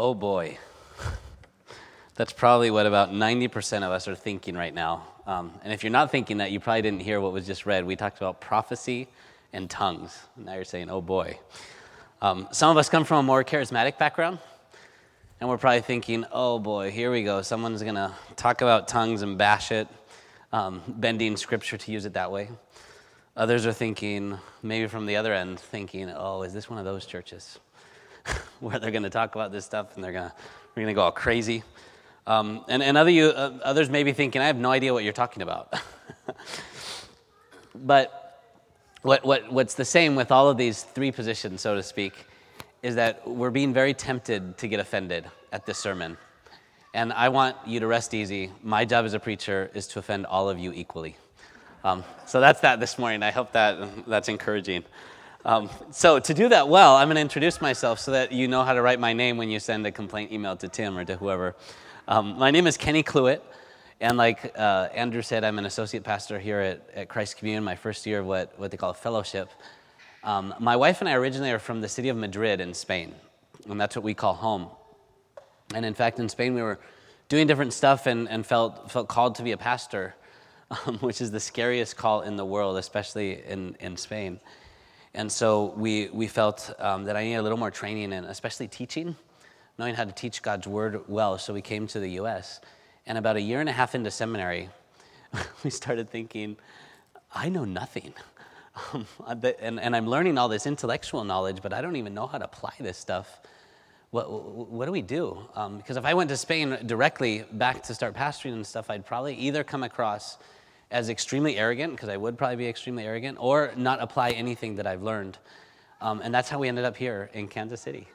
Oh boy. That's probably what about 90% of us are thinking right now. Um, and if you're not thinking that, you probably didn't hear what was just read. We talked about prophecy and tongues. Now you're saying, oh boy. Um, some of us come from a more charismatic background, and we're probably thinking, oh boy, here we go. Someone's going to talk about tongues and bash it, um, bending scripture to use it that way. Others are thinking, maybe from the other end, thinking, oh, is this one of those churches where they're going to talk about this stuff and they're going to, we're going to go all crazy? Um, and and other you, uh, others may be thinking, I have no idea what you're talking about. but what, what, what's the same with all of these three positions, so to speak, is that we're being very tempted to get offended at this sermon. And I want you to rest easy. My job as a preacher is to offend all of you equally. Um, so that's that this morning. I hope that that's encouraging. Um, so to do that well, I'm going to introduce myself so that you know how to write my name when you send a complaint email to Tim or to whoever. Um, my name is Kenny Cluett, and like uh, Andrew said, I'm an associate pastor here at, at Christ Community, my first year of what, what they call fellowship. Um, my wife and I originally are from the city of Madrid in Spain, and that's what we call home. And in fact, in Spain, we were doing different stuff and, and felt, felt called to be a pastor, um, which is the scariest call in the world, especially in, in Spain. And so we, we felt um, that I needed a little more training in, especially teaching knowing how to teach God's word well. So we came to the US. And about a year and a half into seminary, we started thinking, I know nothing. Um, and, and I'm learning all this intellectual knowledge, but I don't even know how to apply this stuff. What, what do we do? Um, because if I went to Spain directly back to start pastoring and stuff, I'd probably either come across as extremely arrogant, because I would probably be extremely arrogant, or not apply anything that I've learned. Um, and that's how we ended up here in Kansas City.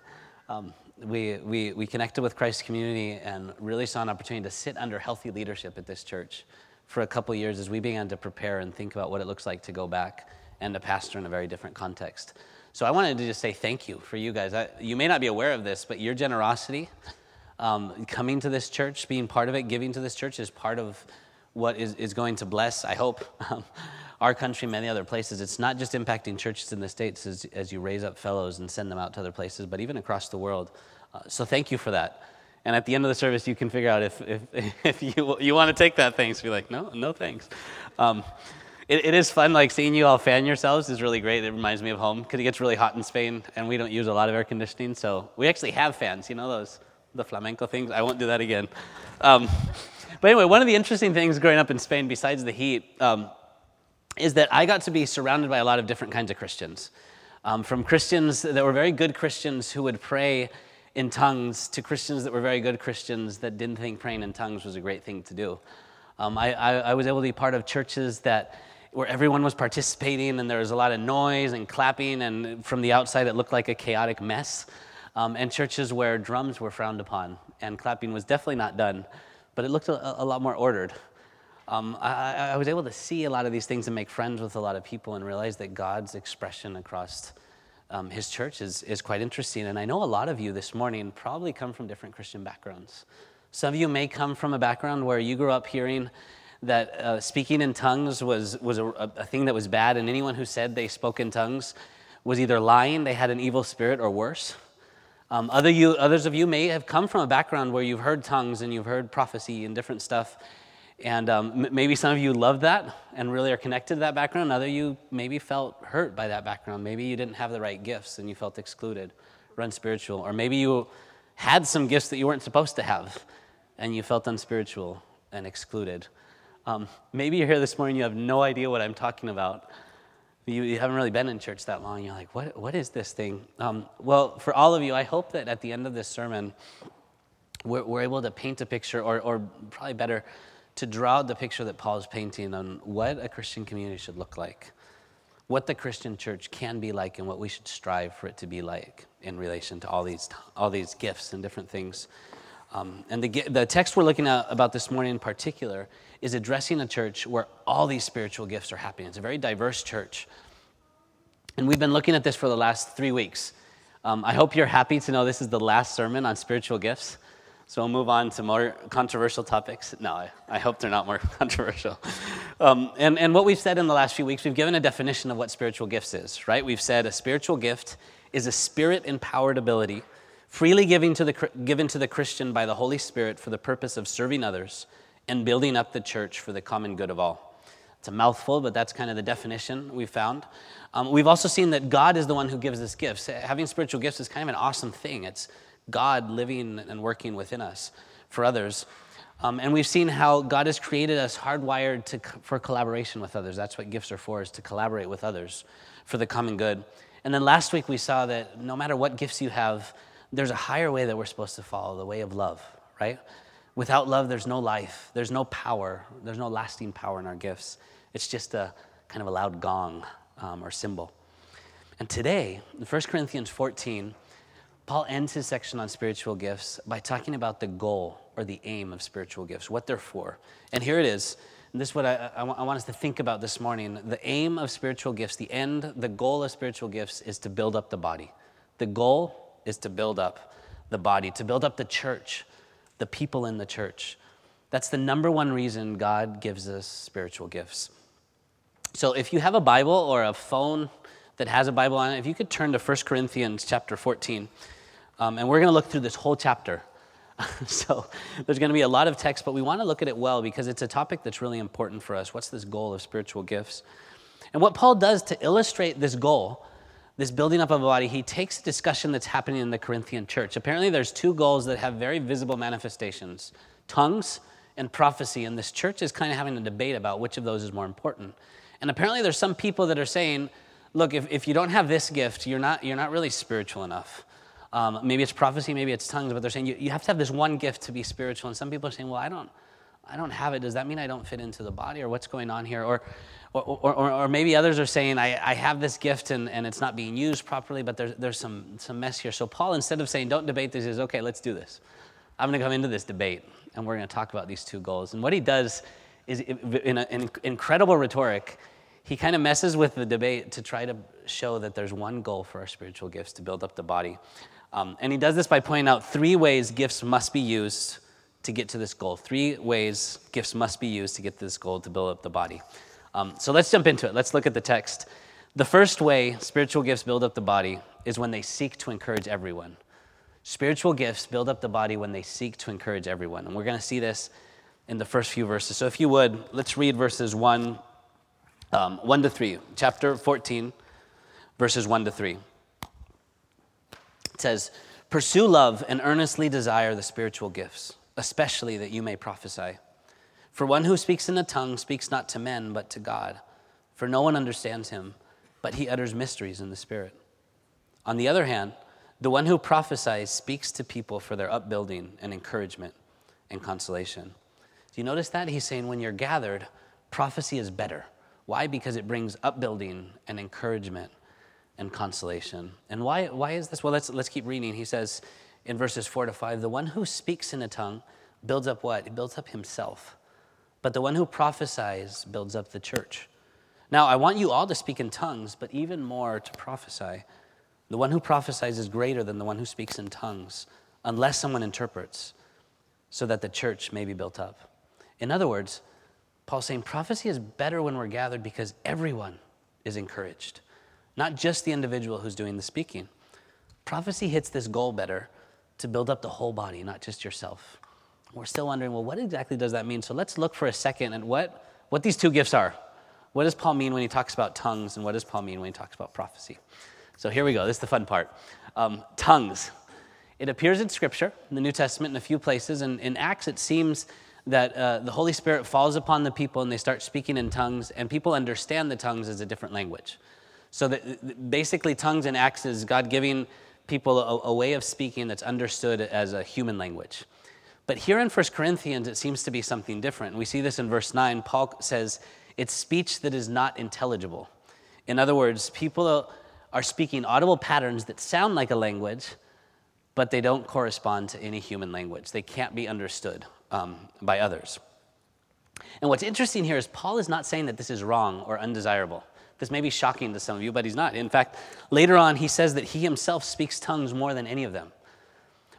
Um, we, we, we connected with Christ's Community and really saw an opportunity to sit under healthy leadership at this church for a couple years as we began to prepare and think about what it looks like to go back and to pastor in a very different context. So I wanted to just say thank you for you guys. I, you may not be aware of this, but your generosity, um, coming to this church, being part of it, giving to this church is part of what is, is going to bless, I hope, um, our country, many other places. It's not just impacting churches in the States as, as you raise up fellows and send them out to other places, but even across the world. Uh, so thank you for that. And at the end of the service, you can figure out if, if, if you, you want to take that thanks. Be like, no, no thanks. Um, it, it is fun, like seeing you all fan yourselves is really great. It reminds me of home because it gets really hot in Spain and we don't use a lot of air conditioning. So we actually have fans, you know, those, the flamenco things. I won't do that again. Um, but anyway, one of the interesting things growing up in Spain, besides the heat, um, is that I got to be surrounded by a lot of different kinds of Christians. Um, from Christians that were very good Christians who would pray in tongues to Christians that were very good Christians that didn't think praying in tongues was a great thing to do. Um, I, I, I, was able to be part of churches that where everyone was participating and there was a lot of noise and clapping, and from the outside it looked like a chaotic mess. Um, and churches where drums were frowned upon and clapping was definitely not done, but it looked a, a lot more ordered. Um, I, I, was able to see a lot of these things and make friends with a lot of people and realize that God's expression across um, his church is, is quite interesting. And I know a lot of you this morning probably come from different Christian backgrounds. Some of you may come from a background where you grew up hearing that uh, speaking in tongues was, was a, a thing that was bad, and anyone who said they spoke in tongues was either lying, they had an evil spirit, or worse. Um, other you, others of you may have come from a background where you've heard tongues and you've heard prophecy and different stuff, and um, maybe some of you love that and really are connected to that background. Other you maybe felt hurt by that background. Maybe you didn't have the right gifts and you felt excluded or unspiritual. Or maybe you had some gifts that you weren't supposed to have and you felt unspiritual and excluded. Um, maybe you're here this morning, you have no idea what I'm talking about. You, you, haven't really been in church that long. You're like, what, what is this thing? Um, well, for all of you, I hope that at the end of this sermon, we're, we're able to paint a picture, or, or probably better, to draw the picture that Paul is painting on what a Christian community should look like, what the Christian church can be like, and what we should strive for it to be like in relation to all these, all these gifts and different things. Um, and the, the text we're looking at about this morning in particular is addressing a church where all these spiritual gifts are happening. It's a very diverse church. And we've been looking at this for the last three weeks. Um, I hope you're happy to know this is the last sermon on spiritual gifts. So we'll move on to more controversial topics. No, I, I hope they're not more controversial. Um, and, and what we've said in the last few weeks, we've given a definition of what spiritual gifts is, right? We've said a spiritual gift is a spirit empowered ability freely giving to the, given to the Christian by the Holy Spirit for the purpose of serving others and building up the church for the common good of all. It's a mouthful, but that's kind of the definition we found. Um, we've also seen that God is the one who gives us gifts. Having spiritual gifts is kind of an awesome thing. It's God living and working within us for others. Um, and we've seen how God has created us hardwired to, for collaboration with others. That's what gifts are for, is to collaborate with others for the common good. And then last week we saw that no matter what gifts you have, there's a higher way that we're supposed to follow, the way of love, right? Without love, there's no life, there's no power, there's no lasting power in our gifts. It's just a kind of a loud gong um, or cymbal. And today, in 1 Corinthians 14, Paul ends his section on spiritual gifts by talking about the goal or the aim of spiritual gifts, what they're for. And here it is. And this is what I, I, I want us to think about this morning. The aim of spiritual gifts, the end, the goal of spiritual gifts is to build up the body. The goal is to build up the body, to build up the church, the people in the church. That's the number one reason God gives us spiritual gifts. So if you have a Bible or a phone that has a Bible on it, if you could turn to 1 Corinthians chapter 14, um, and we're going to look through this whole chapter. so there's going to be a lot of text, but we want to look at it well because it's a topic that's really important for us. What's this goal of spiritual gifts? And what Paul does to illustrate this goal, this building up of a body, he takes a discussion that's happening in the Corinthian church. Apparently, there's two goals that have very visible manifestations tongues and prophecy. And this church is kind of having a debate about which of those is more important. And apparently, there's some people that are saying, look, if, if you don't have this gift, you're not, you're not really spiritual enough. Um, maybe it's prophecy, maybe it's tongues, but they're saying you, you have to have this one gift to be spiritual. And some people are saying, well, I don't, I don't have it. Does that mean I don't fit into the body, or what's going on here? Or, or, or, or maybe others are saying, I, I have this gift and, and it's not being used properly, but there's, there's some, some mess here. So Paul, instead of saying, don't debate this, says, okay, let's do this. I'm going to come into this debate, and we're going to talk about these two goals. And what he does is, in an incredible rhetoric, he kind of messes with the debate to try to show that there's one goal for our spiritual gifts to build up the body. Um, and he does this by pointing out three ways gifts must be used to get to this goal. Three ways gifts must be used to get to this goal to build up the body. Um, so let's jump into it. Let's look at the text. The first way spiritual gifts build up the body is when they seek to encourage everyone. Spiritual gifts build up the body when they seek to encourage everyone. And we're going to see this in the first few verses. So if you would, let's read verses 1 um, 1 to 3, chapter 14, verses 1 to 3. It says, Pursue love and earnestly desire the spiritual gifts, especially that you may prophesy. For one who speaks in a tongue speaks not to men, but to God. For no one understands him, but he utters mysteries in the Spirit. On the other hand, the one who prophesies speaks to people for their upbuilding and encouragement and consolation. Do you notice that? He's saying when you're gathered, prophecy is better. Why? Because it brings upbuilding and encouragement and consolation. And why, why is this? Well, let's, let's keep reading. He says in verses 4 to 5 the one who speaks in a tongue builds up what? He builds up himself. But the one who prophesies builds up the church. Now, I want you all to speak in tongues, but even more to prophesy. The one who prophesies is greater than the one who speaks in tongues, unless someone interprets, so that the church may be built up. In other words, Paul's saying prophecy is better when we're gathered because everyone is encouraged, not just the individual who's doing the speaking. Prophecy hits this goal better to build up the whole body, not just yourself. We're still wondering, well, what exactly does that mean? So let's look for a second at what, what these two gifts are. What does Paul mean when he talks about tongues, and what does Paul mean when he talks about prophecy? So here we go. This is the fun part. Um, tongues. It appears in Scripture, in the New Testament, in a few places. And in Acts, it seems that uh, the Holy Spirit falls upon the people and they start speaking in tongues, and people understand the tongues as a different language. So that basically, tongues in Acts is God giving people a, a way of speaking that's understood as a human language. But here in 1 Corinthians, it seems to be something different. We see this in verse 9. Paul says, It's speech that is not intelligible. In other words, people are speaking audible patterns that sound like a language, but they don't correspond to any human language. They can't be understood um, by others. And what's interesting here is Paul is not saying that this is wrong or undesirable. This may be shocking to some of you, but he's not. In fact, later on, he says that he himself speaks tongues more than any of them.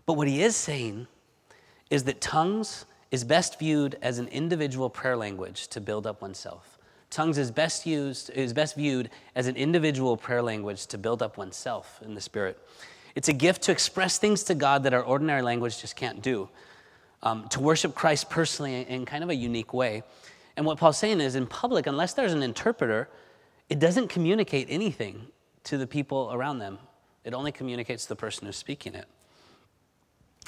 But what he is saying is that tongues is best viewed as an individual prayer language to build up oneself. Tongues is best used is best viewed as an individual prayer language to build up oneself in the spirit. It's a gift to express things to God that our ordinary language just can't do, um, to worship Christ personally in kind of a unique way. And what Paul's saying is in public, unless there's an interpreter, it doesn't communicate anything to the people around them. It only communicates to the person who's speaking it.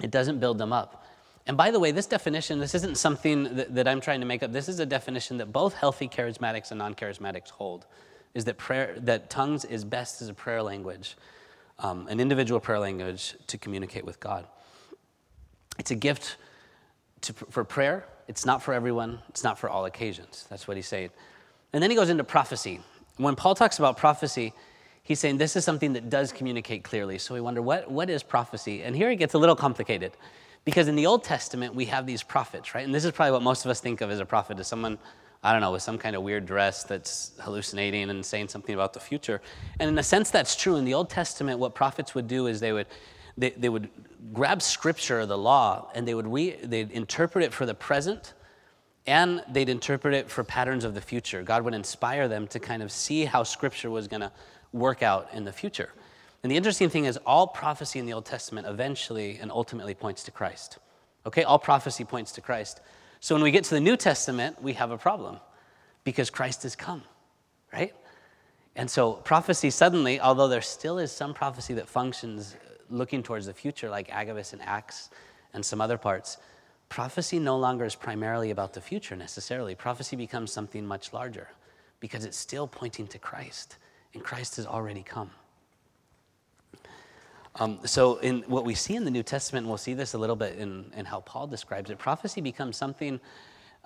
It doesn't build them up. And by the way, this definition, this isn't something that, that, I'm trying to make up. This is a definition that both healthy charismatics and non charismatics hold is that, prayer, that tongues is best as a prayer language, um, an individual prayer language to communicate with God. It's a gift to, for prayer. It's not for everyone, it's not for all occasions. That's what he's saying. And then he goes into prophecy. When Paul talks about prophecy, he's saying this is something that does communicate clearly. So we wonder, what, what is prophecy? And here it gets a little complicated. Because in the Old Testament, we have these prophets, right? And this is probably what most of us think of as a prophet, as someone, I don't know, with some kind of weird dress that's hallucinating and saying something about the future. And in a sense, that's true. In the Old Testament, what prophets would do is they would, they, they would grab scripture, or the law, and they would re, they'd interpret it for the present and they'd interpret it for patterns of the future. God would inspire them to kind of see how scripture was going to work out in the future. And the interesting thing is, all prophecy in the Old Testament eventually and ultimately points to Christ. Okay, all prophecy points to Christ. So when we get to the New Testament, we have a problem because Christ has come, right? And so prophecy suddenly, although there still is some prophecy that functions uh, looking towards the future, like Agabus and Acts and some other parts, prophecy no longer is primarily about the future necessarily. Prophecy becomes something much larger because it's still pointing to Christ, and Christ has already come. Um, so, in what we see in the New Testament, and we'll see this a little bit in, in how Paul describes it, prophecy becomes something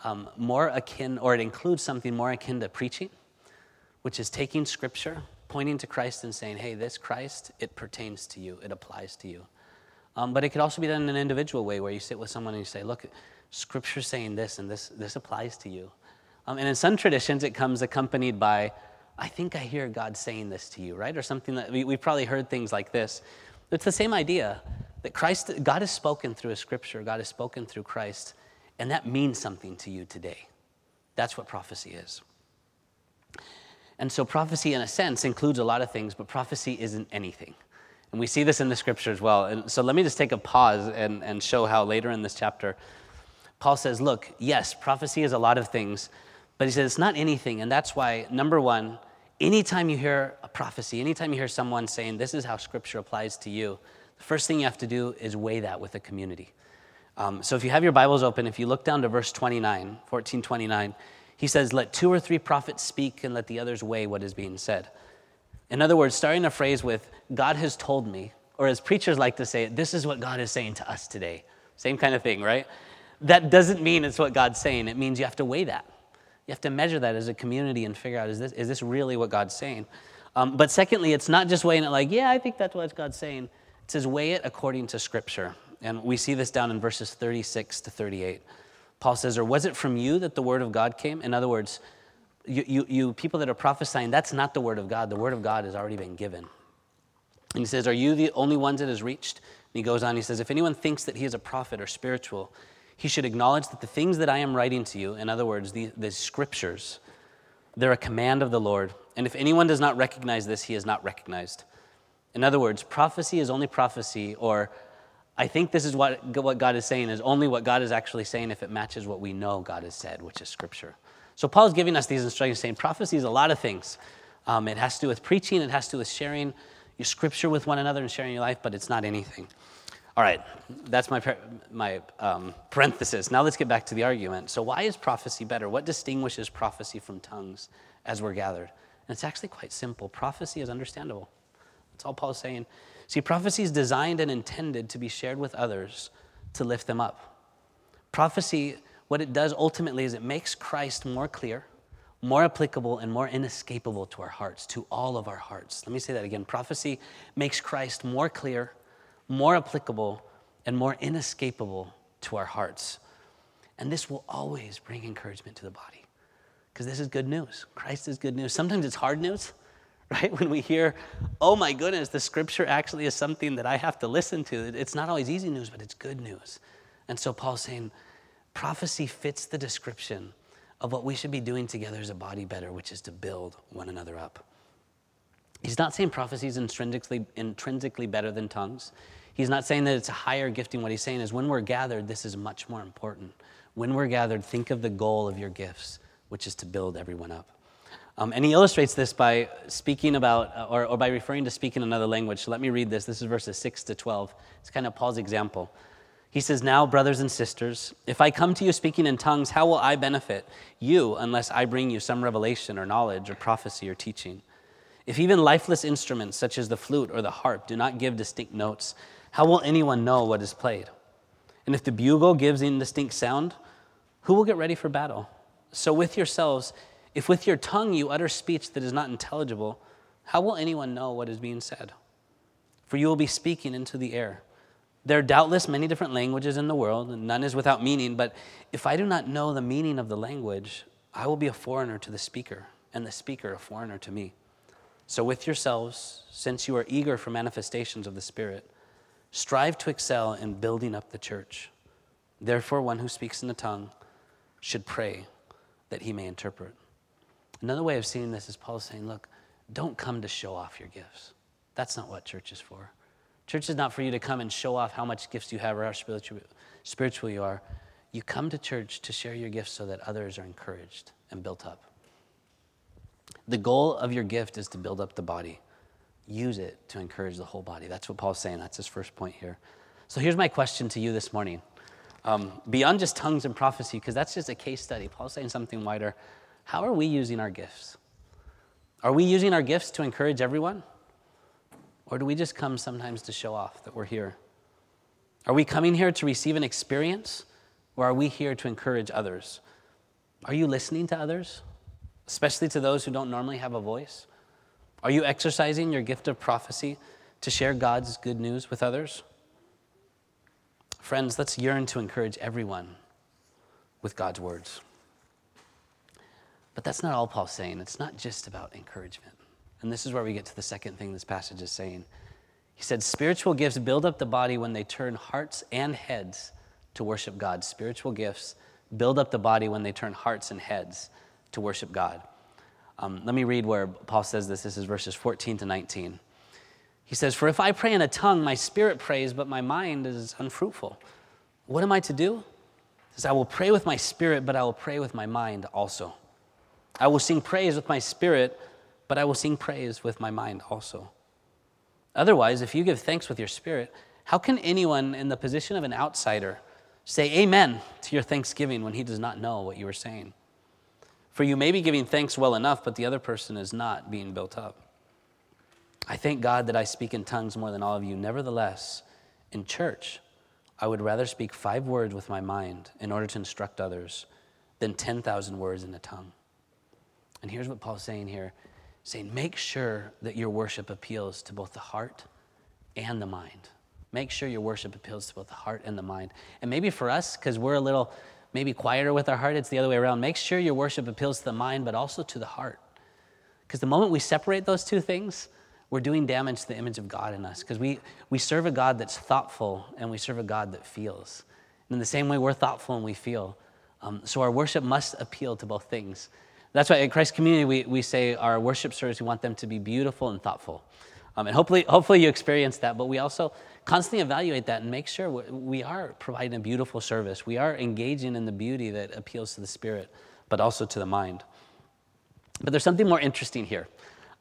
um, more akin, or it includes something more akin to preaching, which is taking scripture, pointing to Christ, and saying, hey, this Christ, it pertains to you, it applies to you. Um, but it could also be done in an individual way where you sit with someone and you say, look, scripture's saying this, and this, this applies to you. Um, and in some traditions, it comes accompanied by, I think I hear God saying this to you, right? Or something that we, we've probably heard things like this it's the same idea that Christ, God has spoken through a scripture, God has spoken through Christ, and that means something to you today. That's what prophecy is. And so, prophecy, in a sense, includes a lot of things, but prophecy isn't anything. And we see this in the scripture as well. And so, let me just take a pause and, and show how later in this chapter, Paul says, Look, yes, prophecy is a lot of things, but he says it's not anything. And that's why, number one, anytime you hear a prophecy, anytime you hear someone saying, This is how scripture applies to you, the first thing you have to do is weigh that with a community. Um, so if you have your Bibles open, if you look down to verse 29, 14 29, he says, Let two or three prophets speak and let the others weigh what is being said. In other words, starting a phrase with, God has told me, or as preachers like to say, this is what God is saying to us today. Same kind of thing, right? That doesn't mean it's what God's saying. It means you have to weigh that. You have to measure that as a community and figure out is this, is this really what God's saying? Um, but secondly, it's not just weighing it like, yeah, I think that's what God's saying. It says, weigh it according to Scripture. And we see this down in verses 36 to 38. Paul says, Or was it from you that the word of God came? In other words, you, you, you people that are prophesying, that's not the word of God. The word of God has already been given. And he says, Are you the only ones it has reached? And he goes on, he says, If anyone thinks that he is a prophet or spiritual, he should acknowledge that the things that I am writing to you, in other words, the, the scriptures, they're a command of the Lord. And if anyone does not recognize this, he is not recognized. In other words, prophecy is only prophecy, or I think this is what, what God is saying, is only what God is actually saying if it matches what we know God has said, which is scripture. So Paul is giving us these instructions saying prophecy is a lot of things. Um, it has to do with preaching, it has to do with sharing your scripture with one another and sharing your life, but it's not anything. All right, that's my, my um, parenthesis. Now let's get back to the argument. So, why is prophecy better? What distinguishes prophecy from tongues as we're gathered? And it's actually quite simple. Prophecy is understandable. That's all Paul's saying. See, prophecy is designed and intended to be shared with others to lift them up. Prophecy, what it does ultimately is it makes Christ more clear, more applicable, and more inescapable to our hearts, to all of our hearts. Let me say that again. Prophecy makes Christ more clear more applicable, and more inescapable to our hearts. And this will always bring encouragement to the body because this is good news. Christ is good news. Sometimes it's hard news, right? When we hear, oh my goodness, the scripture actually is something that I have to listen to. It's not always easy news, but it's good news. And so Paul's saying, prophecy fits the description of what we should be doing together as a body better, which is to build one another up. He's not saying prophecy is intrinsically, intrinsically better than tongues. He's not saying that it's a higher gifting. What he's saying is when we're gathered, this is much more important. When we're gathered, think of the goal of your gifts, which is to build everyone up. Um, and he illustrates this by speaking about, uh, or, or by referring to speaking another language. So let me read this. This is verses 6 to 12. It's kind of Paul's example. He says, Now, brothers and sisters, if I come to you speaking in tongues, how will I benefit you unless I bring you some revelation or knowledge or prophecy or teaching? If even lifeless instruments such as the flute or the harp do not give distinct notes, how will anyone know what is played? And if the bugle gives indistinct sound, who will get ready for battle? So with yourselves, if with your tongue you utter speech that is not intelligible, how will anyone know what is being said? For you will be speaking into the air. There are doubtless many different languages in the world, and none is without meaning, but if I do not know the meaning of the language, I will be a foreigner to the speaker, and the speaker a foreigner to me. So, with yourselves, since you are eager for manifestations of the Spirit, strive to excel in building up the church. Therefore, one who speaks in a tongue should pray that he may interpret. Another way of seeing this is Paul saying, look, don't come to show off your gifts. That's not what church is for. Church is not for you to come and show off how much gifts you have or how spiritual, spiritual you are. You come to church to share your gifts so that others are encouraged and built up. The goal of your gift is to build up the body. Use it to encourage the whole body. That's what Paul's saying. That's his first point here. So here's my question to you this morning. Um, beyond just tongues and prophecy, because that's just a case study, Paul's saying something wider. How are we using our gifts? Are we using our gifts to encourage everyone? Or do we just come sometimes to show off that we're here? Are we coming here to receive an experience? Or are we here to encourage others? Are you listening to others, especially to those who don't normally have a voice? Are you exercising your gift of prophecy to share God's good news with others? Friends, let's yearn to encourage everyone with God's words. But that's not all Paul's saying. It's not just about encouragement. And this is where we get to the second thing this passage is saying. He said, Spiritual gifts build up the body when they turn hearts and heads to worship God. Spiritual gifts build up the body when they turn hearts and heads to worship God. Um, let me read where Paul says this. This is verses 14 to 19. He says, For if I pray in a tongue, my spirit prays, but my mind is unfruitful. What am I to do? He says, I will pray with my spirit, but I will pray with my mind also. I will sing praise with my spirit, but I will sing praise with my mind also. Otherwise, if you give thanks with your spirit, how can anyone in the position of an outsider say amen to your thanksgiving when he does not know what you are saying? For you may be giving thanks well enough, but the other person is not being built up. I thank God that I speak in tongues more than all of you. Nevertheless, in church, I would rather speak five words with my mind in order to instruct others than 10,000 words in a tongue. And here's what Paul's saying here saying, make sure that your worship appeals to both the heart and the mind. Make sure your worship appeals to both the heart and the mind. And maybe for us, because we're a little maybe quieter with our heart, it's the other way around. Make sure your worship appeals to the mind, but also to the heart. Because the moment we separate those two things, we're doing damage to the image of God in us. Because we, we serve a God that's thoughtful and we serve a God that feels. And in the same way, we're thoughtful and we feel. Um, so our worship must appeal to both things. That's why at Christ Community, we, we say our worship service, we want them to be beautiful and thoughtful. Um, and hopefully, hopefully you experience that, but we also constantly evaluate that and make sure we are providing a beautiful service. We are engaging in the beauty that appeals to the spirit, but also to the mind. But there's something more interesting here.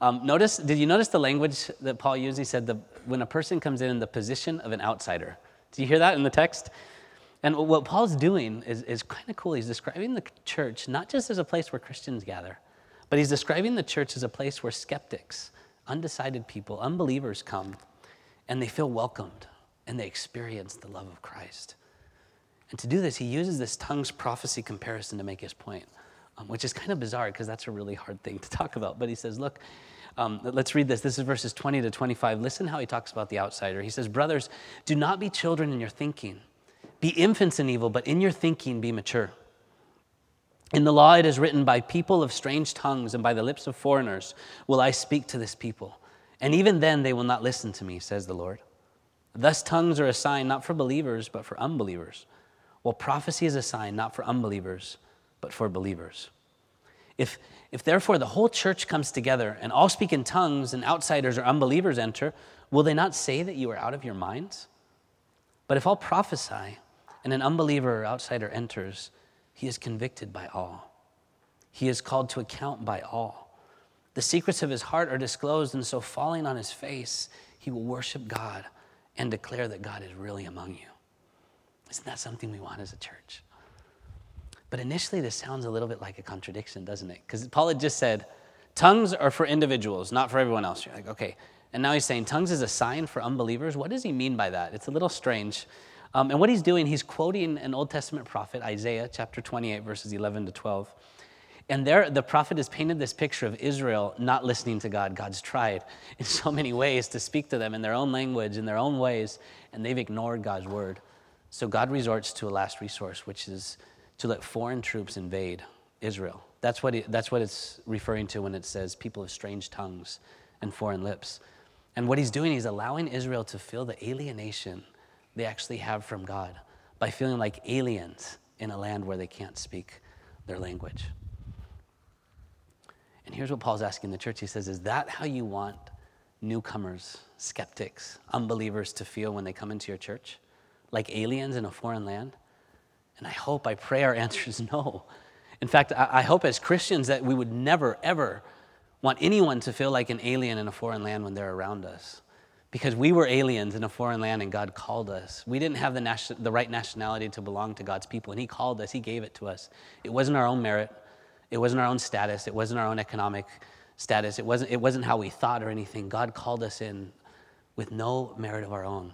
Um, notice, did you notice the language that Paul used? He said, the, when a person comes in in the position of an outsider. Do you hear that in the text? And what Paul's doing is, is kind of cool. He's describing the church not just as a place where Christians gather, but he's describing the church as a place where skeptics, undecided people, unbelievers come and they feel welcomed and they experience the love of Christ. And to do this, he uses this tongues prophecy comparison to make his point, um, which is kind of bizarre because that's a really hard thing to talk about. But he says, look, um, let's read this. This is verses 20 to 25. Listen how he talks about the outsider. He says, Brothers, do not be children in your thinking be infants in evil, but in your thinking be mature. In the law it is written, By people of strange tongues and by the lips of foreigners will I speak to this people. And even then they will not listen to me, says the Lord. Thus, tongues are a sign not for believers, but for unbelievers. While prophecy is a sign not for unbelievers, but for believers. If, if therefore the whole church comes together and all speak in tongues and outsiders or unbelievers enter, will they not say that you are out of your minds? But if all prophesy and an unbeliever or outsider enters, he is convicted by all. He is called to account by all. The secrets of his heart are disclosed, and so falling on his face, he will worship God and declare that God is really among you. Isn't that something we want as a church? But initially, this sounds a little bit like a contradiction, doesn't it? Because Paul had just said, tongues are for individuals, not for everyone else. You're like, okay. And now he's saying tongues is a sign for unbelievers. What does he mean by that? It's a little strange. Um, and what he's doing, he's quoting an Old Testament prophet, Isaiah chapter 28, verses 11 to 12. And there, the prophet has painted this picture of Israel not listening to God. God's tried in so many ways to speak to them in their own language, in their own ways, and they've ignored God's word. So God resorts to a last resource, which is to let foreign troops invade Israel. That's what, he, that's what it's referring to when it says people of strange tongues and foreign lips. And what he's doing, he's allowing Israel to feel the alienation they actually have from God by feeling like aliens in a land where they can't speak their language. And here's what Paul's asking the church. He says, Is that how you want newcomers, skeptics, unbelievers to feel when they come into your church? Like aliens in a foreign land? And I hope, I pray our answer is no. In fact, I hope as Christians that we would never, ever want anyone to feel like an alien in a foreign land when they're around us. Because we were aliens in a foreign land and God called us. We didn't have the, nation, the right nationality to belong to God's people, and He called us, He gave it to us. It wasn't our own merit, it wasn't our own status, it wasn't our own economic status, it wasn't, it wasn't how we thought or anything. God called us in with no merit of our own.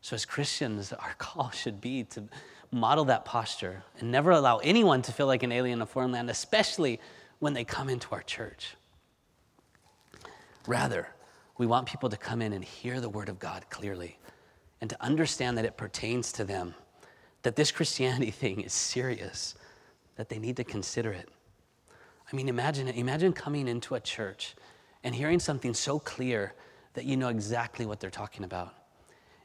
So, as Christians, our call should be to model that posture and never allow anyone to feel like an alien in a foreign land, especially when they come into our church. Rather, we want people to come in and hear the word of God clearly and to understand that it pertains to them, that this Christianity thing is serious, that they need to consider it. I mean, imagine it. Imagine coming into a church and hearing something so clear that you know exactly what they're talking about.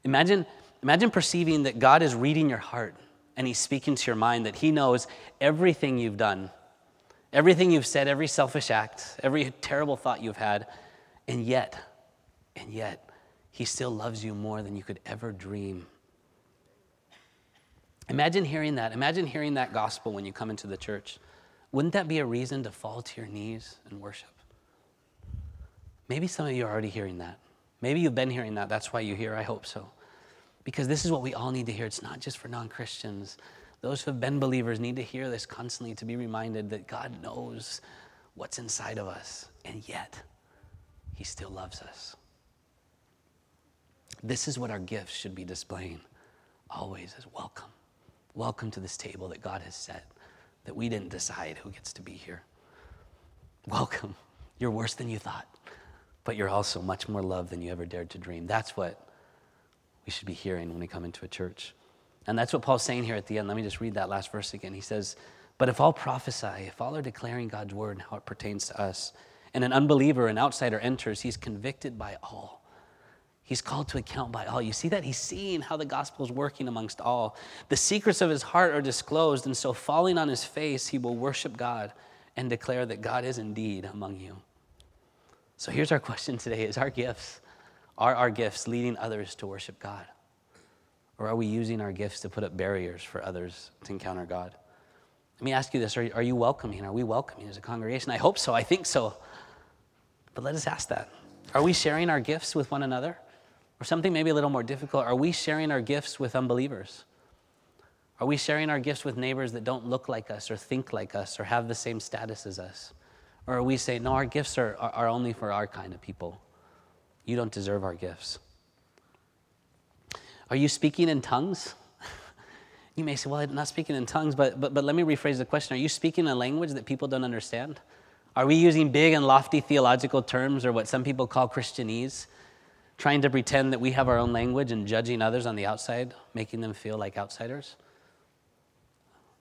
Imagine, imagine perceiving that God is reading your heart and He's speaking to your mind, that He knows everything you've done, everything you've said, every selfish act, every terrible thought you've had, and yet, and yet, He still loves you more than you could ever dream. Imagine hearing that. Imagine hearing that gospel when you come into the church. Wouldn't that be a reason to fall to your knees and worship? Maybe some of you are already hearing that. Maybe you've been hearing that. That's why you're here. I hope so. Because this is what we all need to hear. It's not just for non Christians. Those who have been believers need to hear this constantly to be reminded that God knows what's inside of us, and yet He still loves us. This is what our gifts should be displaying always as welcome. Welcome to this table that God has set, that we didn't decide who gets to be here. Welcome. You're worse than you thought, but you're also much more loved than you ever dared to dream. That's what we should be hearing when we come into a church. And that's what Paul's saying here at the end. Let me just read that last verse again. He says, But if all prophesy, if all are declaring God's word and how it pertains to us, and an unbeliever, an outsider enters, he's convicted by all. He's called to account by all. You see that? He's seeing how the gospel is working amongst all. The secrets of his heart are disclosed, and so falling on his face, he will worship God and declare that God is indeed among you. So here's our question today Is our gifts are our gifts leading others to worship God? Or are we using our gifts to put up barriers for others to encounter God? Let me ask you this Are, are you welcoming? Are we welcoming as a congregation? I hope so. I think so. But let us ask that. Are we sharing our gifts with one another? Or something maybe a little more difficult, are we sharing our gifts with unbelievers? Are we sharing our gifts with neighbors that don't look like us or think like us or have the same status as us? Or are we saying, no, our gifts are, are, are only for our kind of people? You don't deserve our gifts. Are you speaking in tongues? you may say, well, I'm not speaking in tongues, but, but, but let me rephrase the question. Are you speaking a language that people don't understand? Are we using big and lofty theological terms or what some people call Christianese, trying to pretend that we have our own language and judging others on the outside, making them feel like outsiders?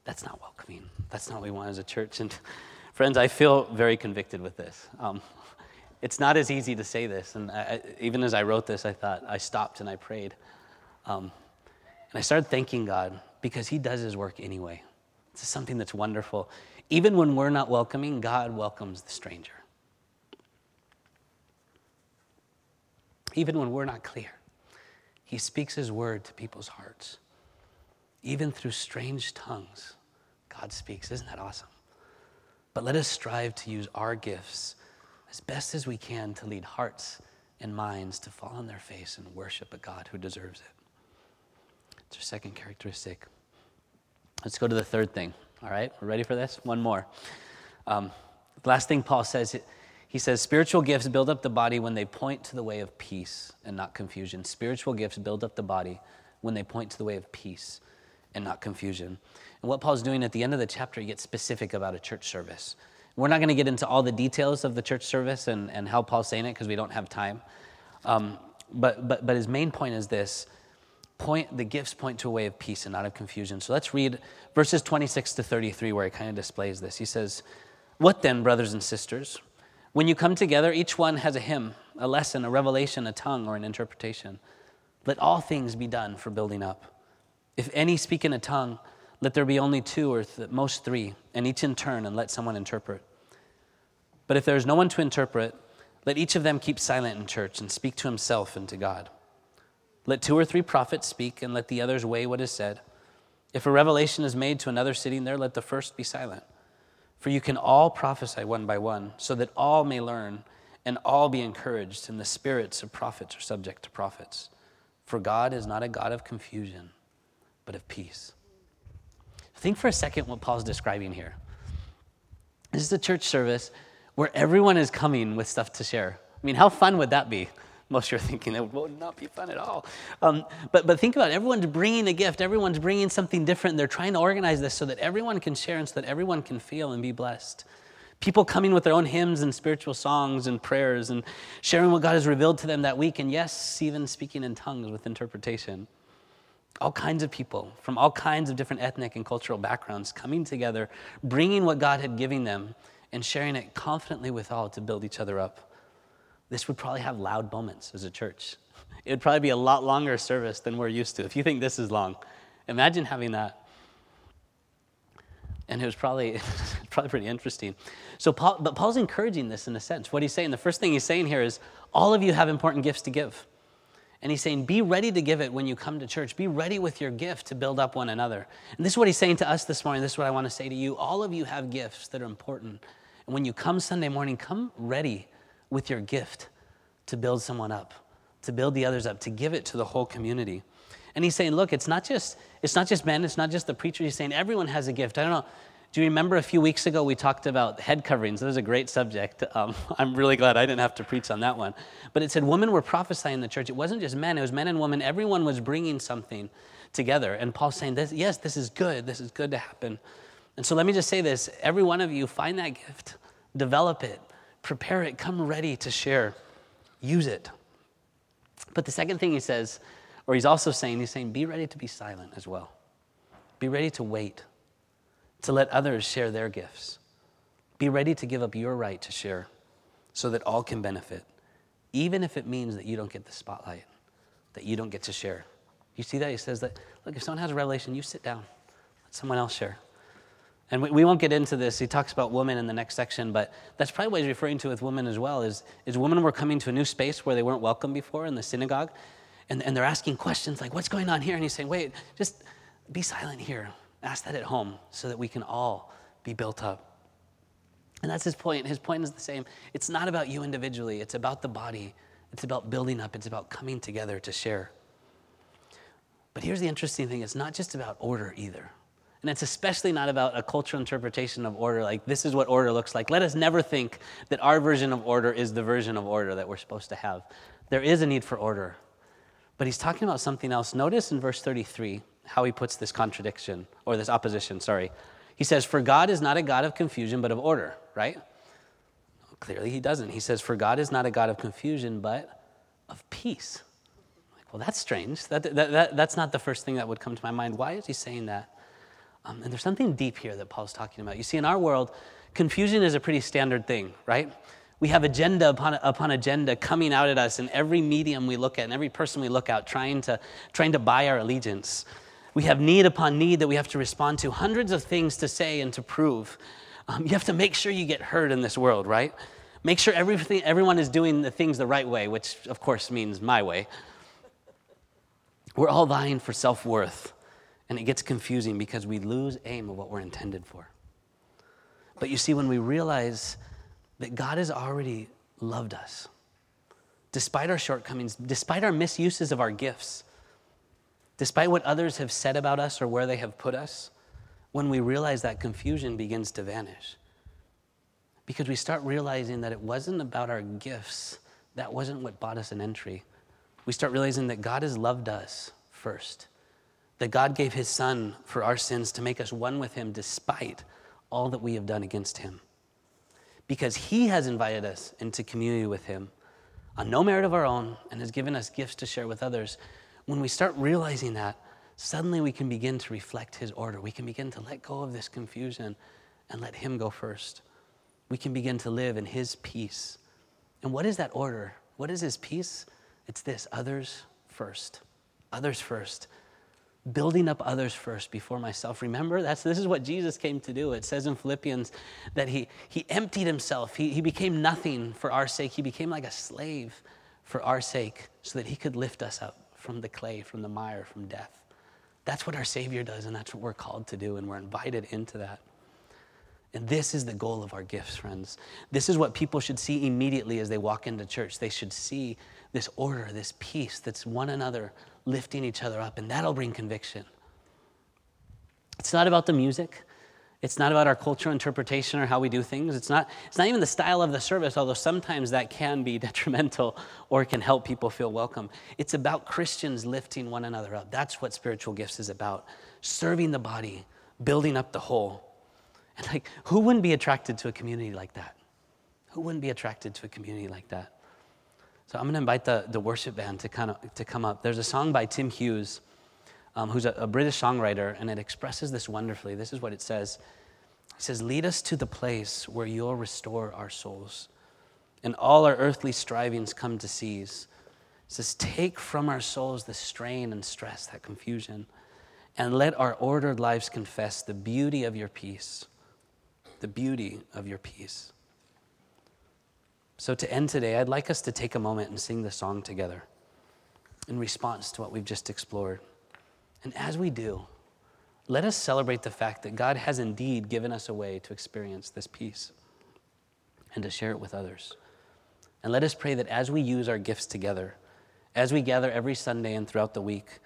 That's not welcoming. That's not what we want as a church. And friends, I feel very convicted with this. Um, it's not as easy to say this. And I, even as I wrote this, I thought, I stopped and I prayed. Um, and I started thanking God because He does His work anyway It's something that's wonderful. Even when we're not welcoming, God welcomes the stranger. Even when we're not clear, He speaks His word to people's hearts. Even through strange tongues, God speaks. Isn't that awesome? But let us strive to use our gifts as best as we can to lead hearts and minds to fall on their face and worship a God who deserves it. It's our second characteristic. Let's go to the third thing. All right, we're ready for this? One more. Um, the last thing Paul says, he says, spiritual gifts build up the body when they point to the way of peace and not confusion. Spiritual gifts build up the body when they point to the way of peace and not confusion. And what Paul's doing at the end of the chapter, he gets specific about a church service. We're not going to get into all the details of the church service and, and how Paul's saying it because we don't have time. Um, but, but, but his main point is this point, the gifts point to a way of peace and not of confusion. So let's read verses 26 to 33 where he kind of displays this. He says, What then, brothers and sisters? When you come together, each one has a hymn, a lesson, a revelation, a tongue, or an interpretation. Let all things be done for building up. If any speak in a tongue, let there be only two or th- most three, and each in turn, and let someone interpret. But if there is no one to interpret, let each of them keep silent in church and speak to himself and to God. Let two or three prophets speak, and let the others weigh what is said. If a revelation is made to another sitting there, let the first be silent. For you can all prophesy one by one, so that all may learn and all be encouraged, and the spirits of prophets are subject to prophets. For God is not a God of confusion, but of peace. Think for a second what Paul's describing here. This is a church service where everyone is coming with stuff to share. I mean, how fun would that be? Most of you are thinking that would not be fun at all. Um, but, but think about it. Everyone's bringing a gift, everyone's bringing something different. They're trying to organize this so that everyone can share and so that everyone can feel and be blessed. People coming with their own hymns and spiritual songs and prayers and sharing what God has revealed to them that week. And yes, even speaking in tongues with interpretation. All kinds of people from all kinds of different ethnic and cultural backgrounds coming together, bringing what God had given them and sharing it confidently with all to build each other up. This would probably have loud moments as a church. It would probably be a lot longer service than we're used to. If you think this is long, imagine having that. And it was probably, probably pretty interesting. So, Paul, but Paul's encouraging this in a sense. What he's saying, the first thing he's saying here is, all of you have important gifts to give. And he's saying, be ready to give it when you come to church. Be ready with your gift to build up one another. And this is what he's saying to us this morning. This is what I want to say to you. All of you have gifts that are important. And when you come Sunday morning, come ready with your gift to build someone up, to build the others up, to give it to the whole community. And he's saying, look, it's not just it's not just men, it's not just the preacher. He's saying everyone has a gift. I don't know. Do you remember a few weeks ago we talked about head coverings? That was a great subject. Um, I'm really glad I didn't have to preach on that one. But it said women were prophesying in the church. It wasn't just men, it was men and women. Everyone was bringing something together. And Paul's saying, this, yes, this is good. This is good to happen. And so let me just say this every one of you, find that gift, develop it, prepare it, come ready to share, use it. But the second thing he says, or he's also saying, he's saying, be ready to be silent as well. Be ready to wait to let others share their gifts. Be ready to give up your right to share so that all can benefit, even if it means that you don't get the spotlight, that you don't get to share. You see that? He says that, look, if someone has a revelation, you sit down, let someone else share. And we, we won't get into this. He talks about women in the next section, but that's probably what he's referring to with women as well, is, is women were coming to a new space where they weren't welcome before in the synagogue, and, and they're asking questions like, what's going on here? And he's saying, wait, just be silent here. Ask that at home so that we can all be built up. And that's his point. His point is the same. It's not about you individually, it's about the body. It's about building up, it's about coming together to share. But here's the interesting thing it's not just about order either. And it's especially not about a cultural interpretation of order, like this is what order looks like. Let us never think that our version of order is the version of order that we're supposed to have. There is a need for order. But he's talking about something else. Notice in verse 33 how he puts this contradiction, or this opposition, sorry. He says, For God is not a God of confusion, but of order, right? Clearly, he doesn't. He says, For God is not a God of confusion, but of peace. Like, well, that's strange. That, that, that, that's not the first thing that would come to my mind. Why is he saying that? Um, and there's something deep here that Paul's talking about. You see, in our world, confusion is a pretty standard thing, right? We have agenda upon, upon agenda coming out at us in every medium we look at and every person we look at, trying to, trying to buy our allegiance. We have need upon need that we have to respond to, hundreds of things to say and to prove. Um, you have to make sure you get heard in this world, right? Make sure everything, everyone is doing the things the right way, which of course means my way. We're all vying for self worth, and it gets confusing because we lose aim of what we're intended for. But you see, when we realize that God has already loved us, despite our shortcomings, despite our misuses of our gifts, despite what others have said about us or where they have put us, when we realize that confusion begins to vanish. Because we start realizing that it wasn't about our gifts, that wasn't what bought us an entry. We start realizing that God has loved us first, that God gave his son for our sins to make us one with him despite all that we have done against him. Because he has invited us into community with him on no merit of our own and has given us gifts to share with others. When we start realizing that, suddenly we can begin to reflect his order. We can begin to let go of this confusion and let him go first. We can begin to live in his peace. And what is that order? What is his peace? It's this others first. Others first building up others first before myself. Remember, that's, this is what Jesus came to do. It says in Philippians that he, he emptied himself, he, he became nothing for our sake. He became like a slave for our sake so that he could lift us up from the clay, from the mire, from death. That's what our Savior does, and that's what we're called to do, and we're invited into that. And this is the goal of our gifts, friends. This is what people should see immediately as they walk into church. They should see this order, this peace that's one another lifting each other up, and that'll bring conviction. It's not about the music. It's not about our cultural interpretation or how we do things. It's not, it's not even the style of the service, although sometimes that can be detrimental or can help people feel welcome. It's about Christians lifting one another up. That's what spiritual gifts is about serving the body, building up the whole. And like, who wouldn't be attracted to a community like that? Who wouldn't be attracted to a community like that? So I'm going to invite the, the worship band to, kind of, to come up. There's a song by Tim Hughes, um, who's a, a British songwriter, and it expresses this wonderfully. This is what it says It says, Lead us to the place where you'll restore our souls, and all our earthly strivings come to cease. It says, Take from our souls the strain and stress, that confusion, and let our ordered lives confess the beauty of your peace. The beauty of your peace. So, to end today, I'd like us to take a moment and sing the song together in response to what we've just explored. And as we do, let us celebrate the fact that God has indeed given us a way to experience this peace and to share it with others. And let us pray that as we use our gifts together, as we gather every Sunday and throughout the week,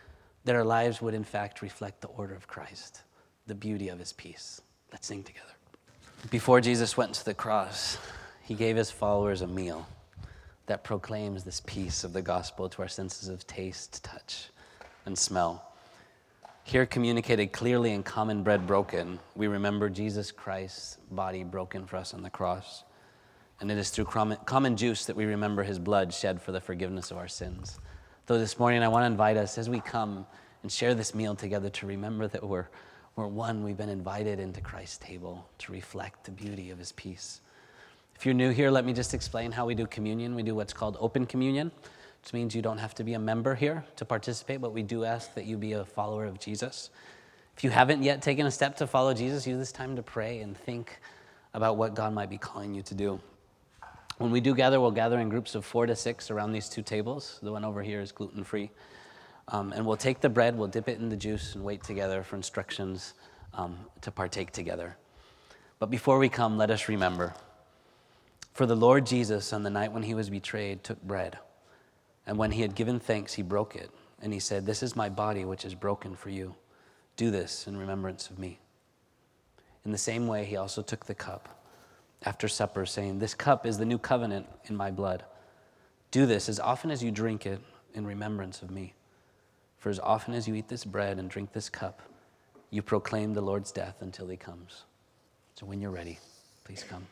that our lives would in fact reflect the order of Christ, the beauty of his peace. Let's sing together. Before Jesus went to the cross, he gave his followers a meal that proclaims this peace of the gospel to our senses of taste, touch, and smell. Here, communicated clearly in common bread broken, we remember Jesus Christ's body broken for us on the cross. And it is through common juice that we remember his blood shed for the forgiveness of our sins. Though this morning, I want to invite us as we come and share this meal together to remember that we're, we're one, we've been invited into Christ's table to reflect the beauty of his peace. If you're new here, let me just explain how we do communion. We do what's called open communion, which means you don't have to be a member here to participate, but we do ask that you be a follower of Jesus. If you haven't yet taken a step to follow Jesus, use this time to pray and think about what God might be calling you to do. When we do gather, we'll gather in groups of four to six around these two tables. The one over here is gluten free. Um, and we'll take the bread, we'll dip it in the juice, and wait together for instructions um, to partake together. But before we come, let us remember for the Lord Jesus, on the night when he was betrayed, took bread. And when he had given thanks, he broke it. And he said, This is my body, which is broken for you. Do this in remembrance of me. In the same way, he also took the cup after supper, saying, This cup is the new covenant in my blood. Do this as often as you drink it in remembrance of me. For as often as you eat this bread and drink this cup, you proclaim the Lord's death until he comes. So when you're ready, please come.